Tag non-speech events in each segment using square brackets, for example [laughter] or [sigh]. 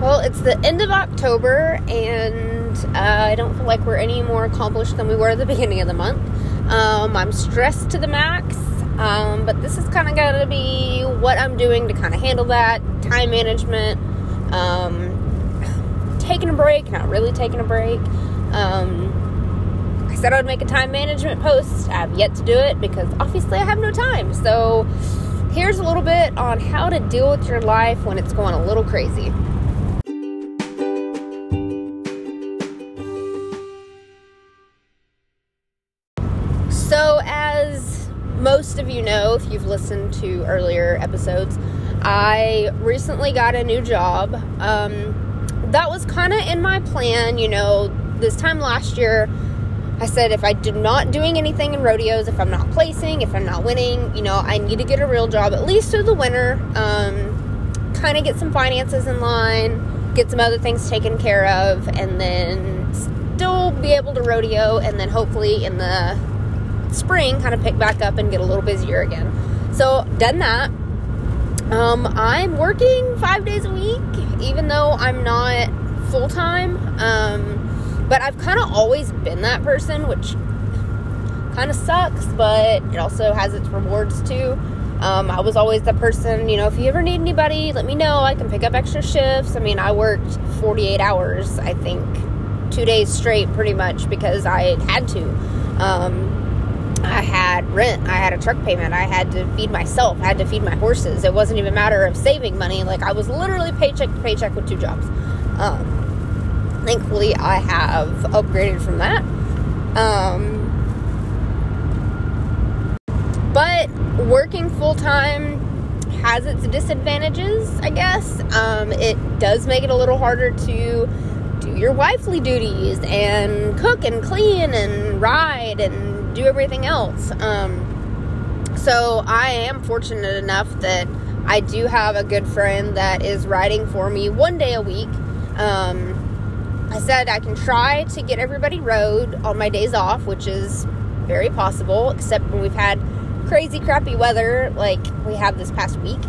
Well, it's the end of October, and uh, I don't feel like we're any more accomplished than we were at the [laughs] beginning of the month. Um, I'm stressed to the max, um, but this is kind of going to be what I'm doing to kind of handle that time management, um, [sighs] taking a break, not really taking a break. Um, I said I would make a time management post. I have yet to do it because obviously I have no time. So, here's a little bit on how to deal with your life when it's going a little crazy. Most of you know, if you've listened to earlier episodes, I recently got a new job. Um, that was kind of in my plan, you know, this time last year. I said if I do not doing anything in rodeos, if I'm not placing, if I'm not winning, you know, I need to get a real job at least through the winter. Um, kind of get some finances in line, get some other things taken care of, and then still be able to rodeo, and then hopefully in the spring kind of pick back up and get a little busier again. So, done that. Um, I'm working five days a week, even though I'm not full time. Um, but I've kind of always been that person, which kind of sucks, but it also has its rewards too. Um, I was always the person, you know, if you ever need anybody, let me know. I can pick up extra shifts. I mean, I worked 48 hours, I think, two days straight pretty much because I had to. Um, I had rent, I had a truck payment, I had to feed myself, I had to feed my horses. It wasn't even a matter of saving money. Like I was literally paycheck to paycheck with two jobs. Um, thankfully, I have upgraded from that. Um, but working full time has its disadvantages, I guess. Um, it does make it a little harder to do your wifely duties and cook and clean and ride and do everything else. Um, so I am fortunate enough that I do have a good friend that is riding for me one day a week. Um, I said I can try to get everybody rode on my days off, which is very possible, except when we've had crazy crappy weather like we have this past week.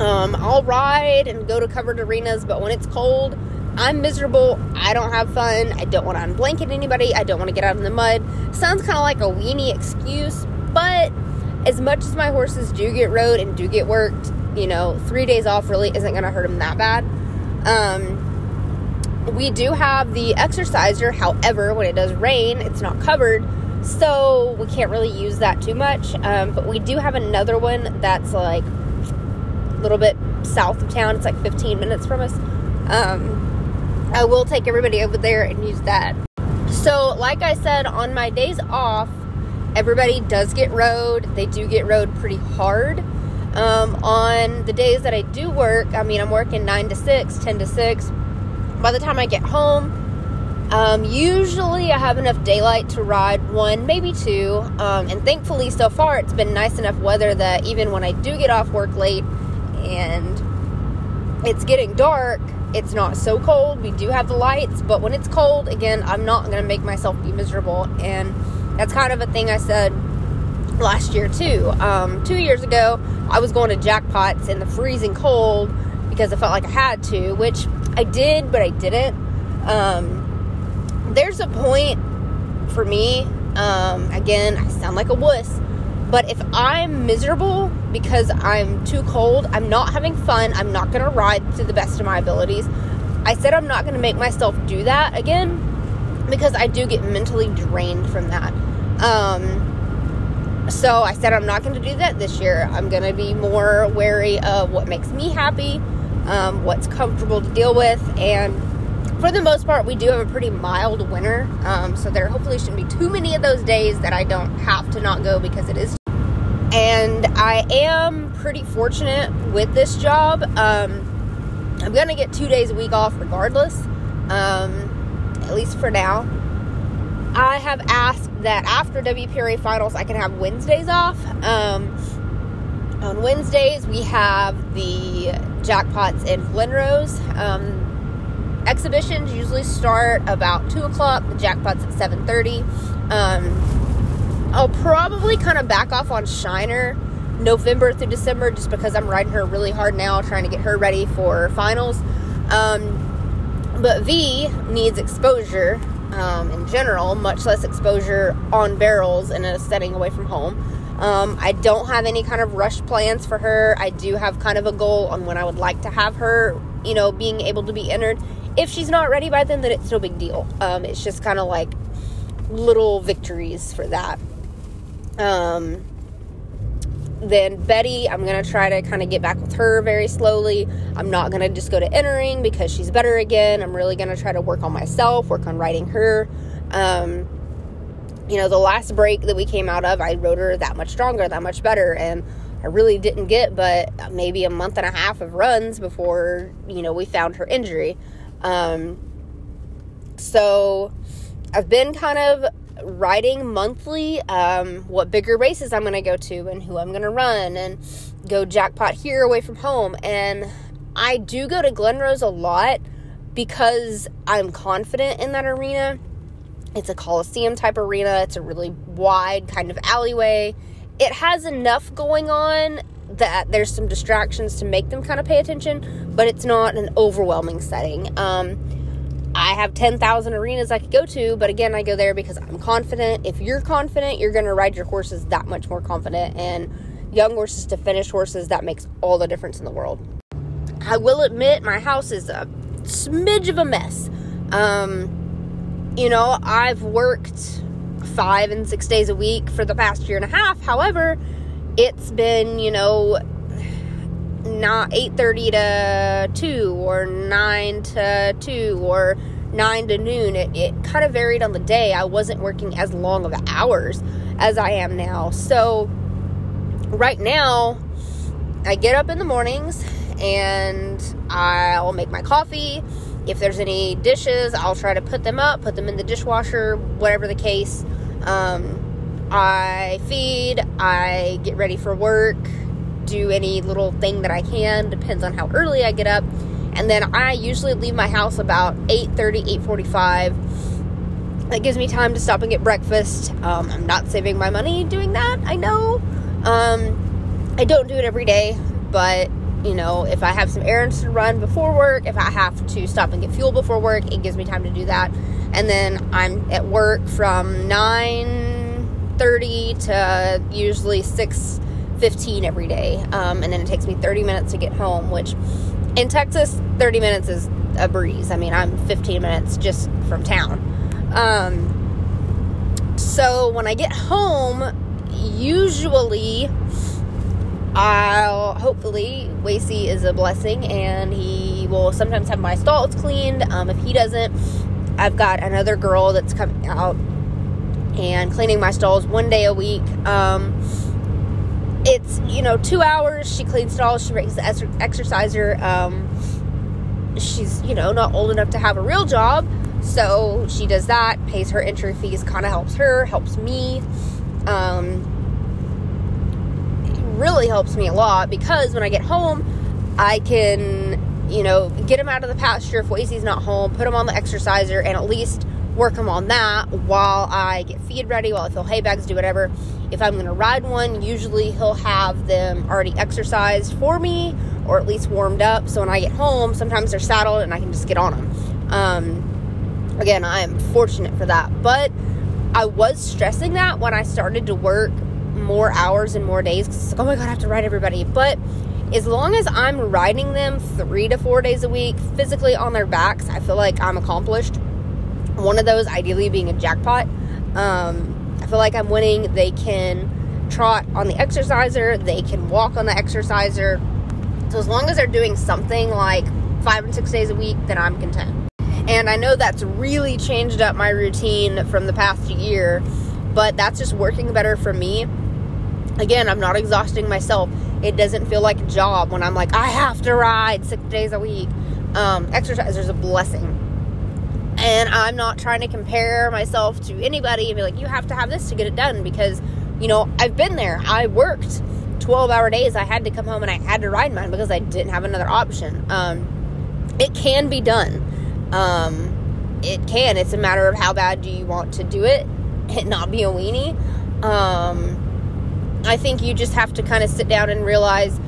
Um, I'll ride and go to covered arenas, but when it's cold, I'm miserable. I don't have fun. I don't want to unblanket anybody. I don't want to get out in the mud. Sounds kind of like a weenie excuse, but as much as my horses do get rode and do get worked, you know, three days off really isn't going to hurt them that bad. Um, we do have the exerciser, however, when it does rain, it's not covered, so we can't really use that too much. Um, but we do have another one that's like a little bit south of town. It's like 15 minutes from us. Um, I will take everybody over there and use that. So, like I said, on my days off, everybody does get rode. They do get rode pretty hard. Um, on the days that I do work, I mean, I'm working 9 to 6, 10 to 6. By the time I get home, um, usually I have enough daylight to ride one, maybe two. Um, and thankfully, so far, it's been nice enough weather that even when I do get off work late and it's getting dark, it's not so cold. We do have the lights, but when it's cold, again, I'm not going to make myself be miserable. And that's kind of a thing I said last year, too. Um, two years ago, I was going to jackpots in the freezing cold because I felt like I had to, which I did, but I didn't. Um, there's a point for me, um, again, I sound like a wuss, but if I'm miserable because I'm too cold, I'm not having fun, I'm not going to ride to the best of my abilities. I said I'm not going to make myself do that again because I do get mentally drained from that. Um, so I said I'm not going to do that this year. I'm going to be more wary of what makes me happy, um, what's comfortable to deal with, and for the most part, we do have a pretty mild winter. Um, so there hopefully shouldn't be too many of those days that I don't have to not go because it is. And I am pretty fortunate with this job. Um, I'm gonna get two days a week off regardless, um, at least for now. I have asked that after WPRA finals, I can have Wednesdays off. Um, on Wednesdays, we have the jackpots in Glen Rose. Um, exhibitions usually start about 2 o'clock the jackpots at 7.30 um, i'll probably kind of back off on shiner november through december just because i'm riding her really hard now trying to get her ready for finals Um, but V needs exposure um, in general, much less exposure on barrels in a setting away from home. Um, I don't have any kind of rush plans for her. I do have kind of a goal on when I would like to have her, you know, being able to be entered. If she's not ready by then, then it's no big deal. Um, it's just kind of like little victories for that. Um, then Betty, I'm going to try to kind of get back with her very slowly. I'm not going to just go to entering because she's better again. I'm really going to try to work on myself, work on writing her. Um, you know, the last break that we came out of, I wrote her that much stronger, that much better. And I really didn't get but maybe a month and a half of runs before, you know, we found her injury. Um, so I've been kind of writing monthly um, what bigger races I'm going to go to and who I'm going to run and go jackpot here away from home. And I do go to Glen Rose a lot because I'm confident in that arena it's a Coliseum type arena. It's a really wide kind of alleyway. It has enough going on that there's some distractions to make them kind of pay attention, but it's not an overwhelming setting. Um, I have 10,000 arenas I could go to, but again, I go there because I'm confident. If you're confident, you're going to ride your horses that much more confident. And young horses to finished horses, that makes all the difference in the world. I will admit, my house is a smidge of a mess. Um, you know, I've worked five and six days a week for the past year and a half. However, it's been, you know, not 8.30 to 2 or 9 to 2 or 9 to noon. It, it kind of varied on the day. I wasn't working as long of hours as I am now. So right now, I get up in the mornings and I'll make my coffee if there's any dishes, I'll try to put them up, put them in the dishwasher, whatever the case. Um, I feed, I get ready for work, do any little thing that I can, depends on how early I get up. And then I usually leave my house about 8:30, 8:45. That gives me time to stop and get breakfast. Um, I'm not saving my money doing that. I know. Um, I don't do it every day, but you know, if I have some errands to run before work, if I have to stop and get fuel before work, it gives me time to do that. And then I'm at work from 9:30 to usually 6:15 every day. Um, and then it takes me 30 minutes to get home, which in Texas, 30 minutes is a breeze. I mean, I'm 15 minutes just from town. Um, so when I get home, usually I'll hopefully Wacy is a blessing and he will sometimes have my stalls cleaned. Um, if he doesn't, I've got another girl that's coming out and cleaning my stalls one day a week. Um, it's you know two hours. She cleans stalls. She makes the exerciser. Um, she's you know not old enough to have a real job, so she does that. Pays her entry fees. Kind of helps her. Helps me. Um, really helps me a lot because when I get home, I can, you know, get him out of the pasture if Wacy's not home, put him on the exerciser, and at least work him on that while I get feed ready, while I fill hay bags, do whatever. If I'm to ride one, usually he'll have them already exercised for me or at least warmed up. So when I get home, sometimes they're saddled and I can just get on them. Um, again, I am fortunate for that. But I was stressing that when I started to work more hours and more days because like, oh my god, I have to ride everybody. But as long as I'm riding them three to four days a week physically on their backs, I feel like I'm accomplished. One of those, ideally, being a jackpot. Um, I feel like I'm winning. They can trot on the exerciser, they can walk on the exerciser. So as long as they're doing something like five and six days a week, then I'm content. And I know that's really changed up my routine from the past year, but that's just working better for me again, I'm not exhausting myself. It doesn't feel like a job when I'm like, I have to ride six days a week. Um, exercise is a blessing. And I'm not trying to compare myself to anybody and be like, you have to have this to get it done because, you know, I've been there. I worked 12 hour days. I had to come home and I had to ride mine because I didn't have another option. Um, it can be done. Um, it can. It's a matter of how bad do you want to do it and not be a weenie. Um, I think you just have to kind of sit down and realize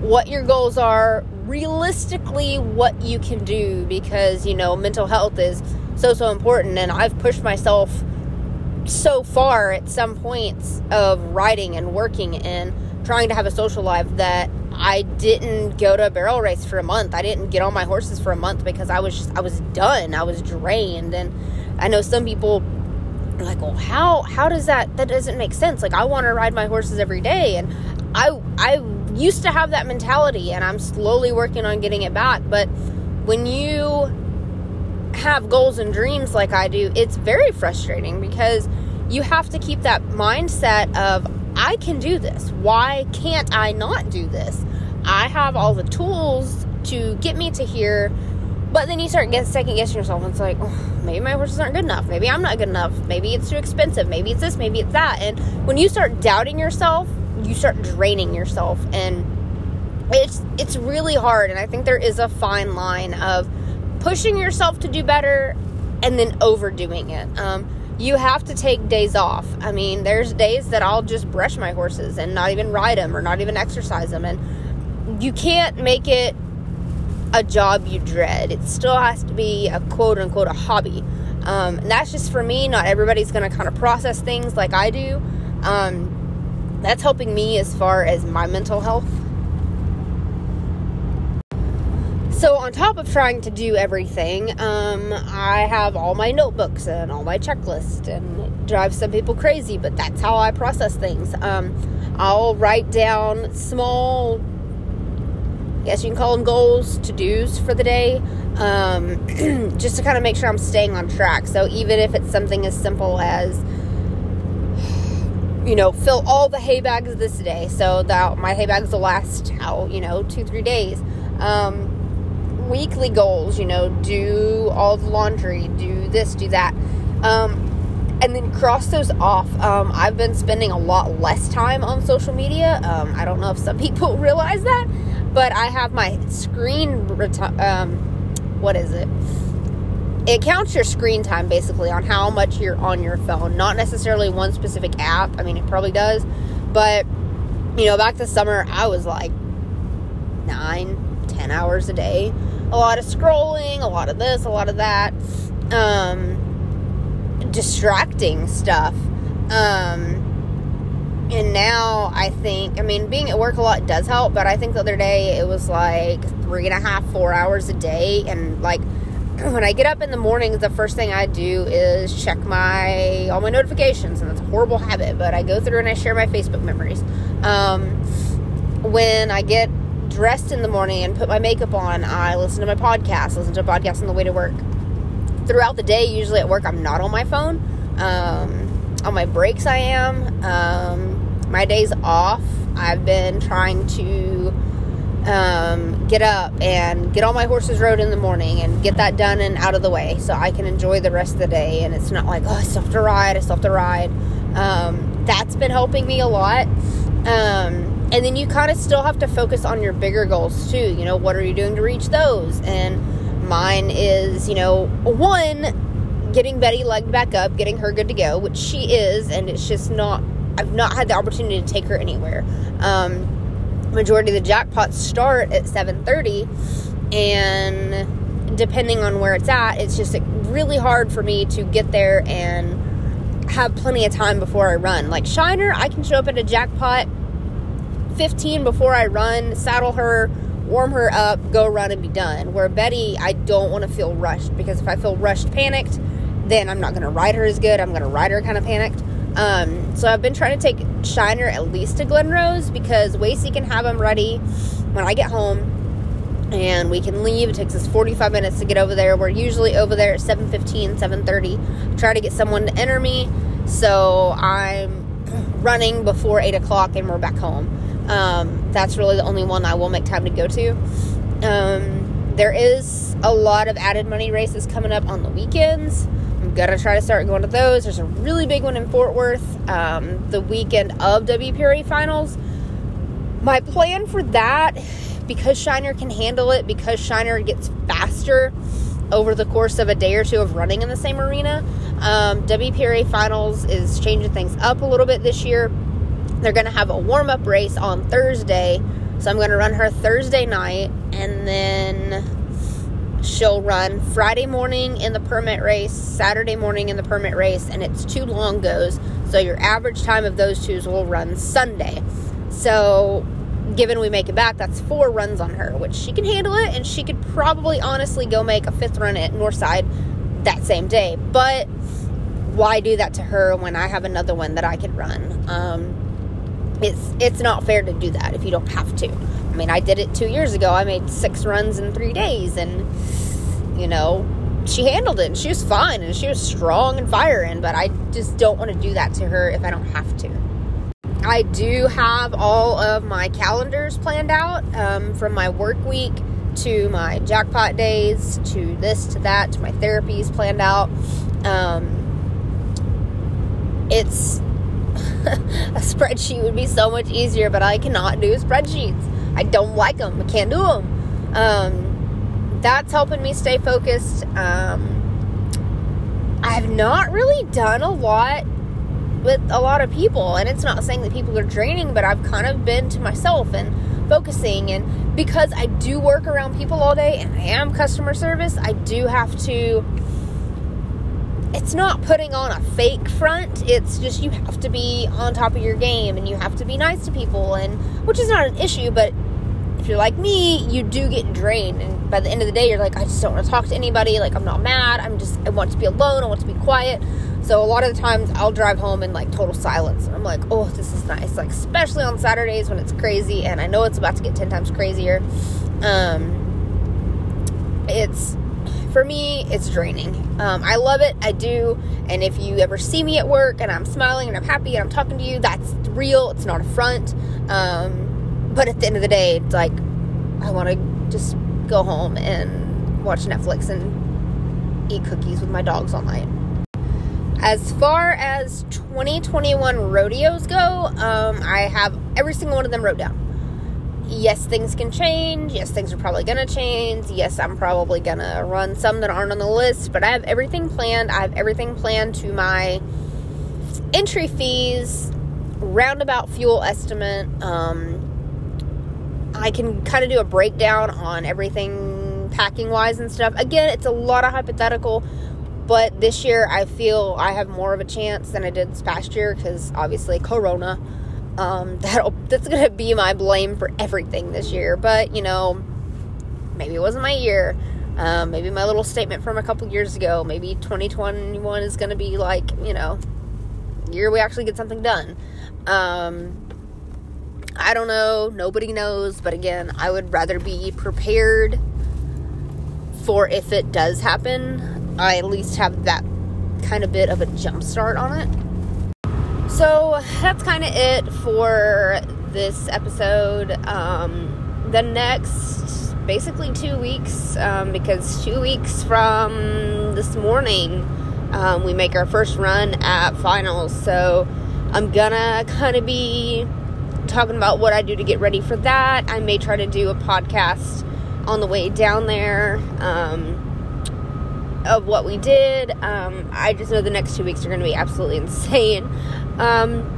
what your goals are, realistically what you can do because, you know, mental health is so, so important. And I've pushed myself so far at some points of writing and working and trying to have a social life that I didn't go to a barrel race for a month. I didn't get on my horses for a month because I was just I was done. I was drained and I know some people are like, "Well, how how does that that doesn't make sense? Like I want to ride my horses every day." And I I used to have that mentality and I'm slowly working on getting it back, but when you have goals and dreams like I do, it's very frustrating because you have to keep that mindset of I can do this. Why can't I not do this? I have all the tools to get me to here. But then you start second guessing yourself. And it's like, oh, maybe my horses aren't good enough. Maybe I'm not good enough. Maybe it's too expensive. Maybe it's this. Maybe it's that. And when you start doubting yourself, you start draining yourself, and it's it's really hard. And I think there is a fine line of pushing yourself to do better and then overdoing it. Um, you have to take days off. I mean, there's days that I'll just brush my horses and not even ride them or not even exercise them. And you can't make it a job you dread. It still has to be a quote unquote a hobby. Um, and that's just for me. Not everybody's going to kind of process things like I do. Um, that's helping me as far as my mental health. So, on top of trying to do everything, um, I have all my notebooks and all my checklists, and it drives some people crazy, but that's how I process things. Um, I'll write down small, I guess you can call them goals, to dos for the day, um, [clears throat] just to kind of make sure I'm staying on track. So, even if it's something as simple as, you know, fill all the hay bags this day, so that my hay bags will last how you know two three days. Um, weekly goals, you know, do all the laundry, do this, do that. Um, and then cross those off. Um, I've been spending a lot less time on social media. Um, I don't know if some [laughs] people realize that, but I have my screen. Reti- um, what is it? It counts your screen time basically on how much you're on your phone, not necessarily one specific app. I mean, it probably does, but you know, back this summer, I was like nine, ten hours a day a lot of scrolling, a lot of this, a lot of that, um, distracting stuff. Um, and now I think, I mean, being at work a lot does help, but I think the other day it was like three and a half, four hours a day. And like [clears throat] when I get up in the mornings, the first thing I do is check my all my notifications, and that's a horrible habit. But I go through and I share my Facebook memories. Um, when I get dressed in the morning and put my makeup on, I listen to my podcast, listen to a podcast on the way to work. Throughout the day, usually at work, I'm not on my phone. Um, on my breaks, I am. Um, my days off, I've been trying to um, get up and get all my horse's rode in the morning and get that done and out of the way so I can enjoy the rest of the day. And it's not like, oh, I still have to ride, I still have to ride. Um, that's been helping me a lot. Um, and then you kind of still have to focus on your bigger goals too. You know, what are you doing to reach those? And mine is, you know, one, getting Betty legged back up, getting her good to go, which she is, and it's just not, I've not had the opportunity to take her anywhere. Um, majority of the jackpots start at 7.30 and depending on where it's at it's just really hard for me to get there and have plenty of time before i run like shiner i can show up at a jackpot 15 before I run, saddle her, warm her up, go run and be done. Where Betty, I don't want to feel rushed because if I feel rushed, panicked, then I'm not going to ride her as good. I'm going to ride her kind of panicked. Um, so I've been trying to take Shiner at least to Glen Rose because Wacy can have him ready when I get home and we can leave. It takes us 45 minutes to get over there. We're usually over there at 7.15, 7.30. Try to get someone to enter me so I'm [clears throat] running before 8 o'clock and we're back home. Um, that's really the only one I will make time to go to. Um, there is a lot of added money races coming up on the weekends. I'm gonna try to start going to those. There's a really big one in Fort Worth, um, the weekend of WPRA finals. My plan for that, because Shiner can handle it, because Shiner gets faster over the course of a day or two of running in the same arena. Um, WPRA finals is changing things up a little bit this year they're to have a warm up race on Thursday So I'm to run her Thursday night and then she'll run Friday morning in the permit race, Saturday morning in the permit race, and it's two long goes. So your average time of those twos will run Sunday. So given we make it back, that's four runs on her, which she can handle it, and she could probably honestly go make a fifth run at Northside that same day. But why do that to her when I have another one that I could run? Um, it's it's not fair to do that if you don't have to. I mean, I did it two years ago. I made six runs in three days, and you know, she handled it. and She was fine, and she was strong and firing. But I just don't want to do that to her if I don't have to. I do have all of my calendars planned out um, from my work week to my jackpot days to this to that to my therapies planned out. Um, it's [laughs] a spreadsheet would be so much easier, but I cannot do spreadsheets. I don't like them. I can't do them. Um, that's helping me stay focused. Um, I've not really done a lot with a lot of people, and it's not saying that people are draining, but I've kind of been to myself and focusing. And because I do work around people all day and I am customer service, I do have to it's not putting on a fake front. It's just you have to be on top of your game and you have to be nice to people and which is not an issue, but if you're like me, you do get drained and by the end of the day you're like I just don't want to talk to anybody, like I'm not mad. I'm just I want to be alone, I want to be quiet. So a lot of the times I'll drive home in like total silence. And I'm like, "Oh, this is nice." Like especially on Saturdays when it's crazy and I know it's about to get 10 times crazier. Um it's for me, it's draining. Um, I love it, I do. And if you ever see me at work and I'm smiling and I'm happy and I'm talking to you, that's real. It's not a front. Um, but at the end of the day, it's like I want to just go home and watch Netflix and eat cookies with my dogs all night. As far as 2021 rodeos go, um, I have every single one of them wrote down yes, things can change. Yes, things are probably going to change. Yes, I'm probably going to run some that aren't on the list, but I have everything planned. I have everything planned to my entry fees, roundabout fuel estimate. Um, I can kind of do a breakdown on everything packing wise and stuff. Again, it's a lot of hypothetical, but this year I feel I have more of a chance than I did this past year because obviously Corona. Um, [laughs] that'll that's gonna be my blame for everything this year. But you know, maybe it wasn't my year. Um, maybe my little statement from a couple years ago. Maybe 2021 is gonna be like you know, year we actually get something done. Um, I don't know. Nobody knows. But again, I would rather be prepared for if it does happen. I at least have that kind of bit of a jump start on it. So that's kind of it for this episode. Um, the next basically two weeks, um, because two weeks from this morning, um, we make our first run at finals. So I'm gonna kind of be talking about what I do to get ready for that. I may try to do a podcast on the way down there um, of what we did. Um, I just know the next two weeks are going to be absolutely [laughs] insane. Um,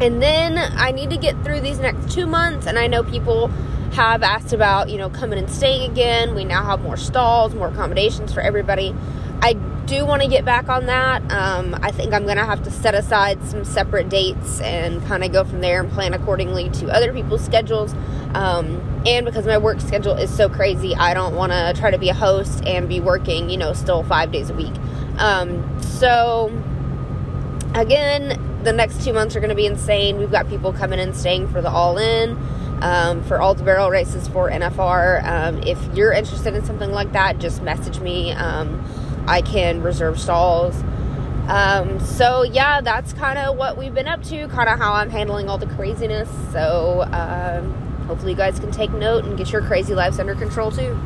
and then I need to get through these next two months, and I know people have asked about, you know, coming and staying again. We now have more stalls, more accommodations for everybody. I do want to get back on that. Um, I think I'm going to have to set aside some separate dates and kind of go from there and plan accordingly to other people's schedules. Um, and because my work schedule is so crazy, I don't want to try to be a host and be working, you know, still five days a week. Um, so again, the next two months are going to be insane. We've got people coming and staying for the all in. Um, for all the barrel races for NFR. Um, if you're interested in something like that, just message me. Um, I can reserve stalls. Um, so, yeah, that's kind of what we've been up to, kind of how I'm handling all the craziness. So, um, hopefully, you guys can take note and get your crazy lives under control too.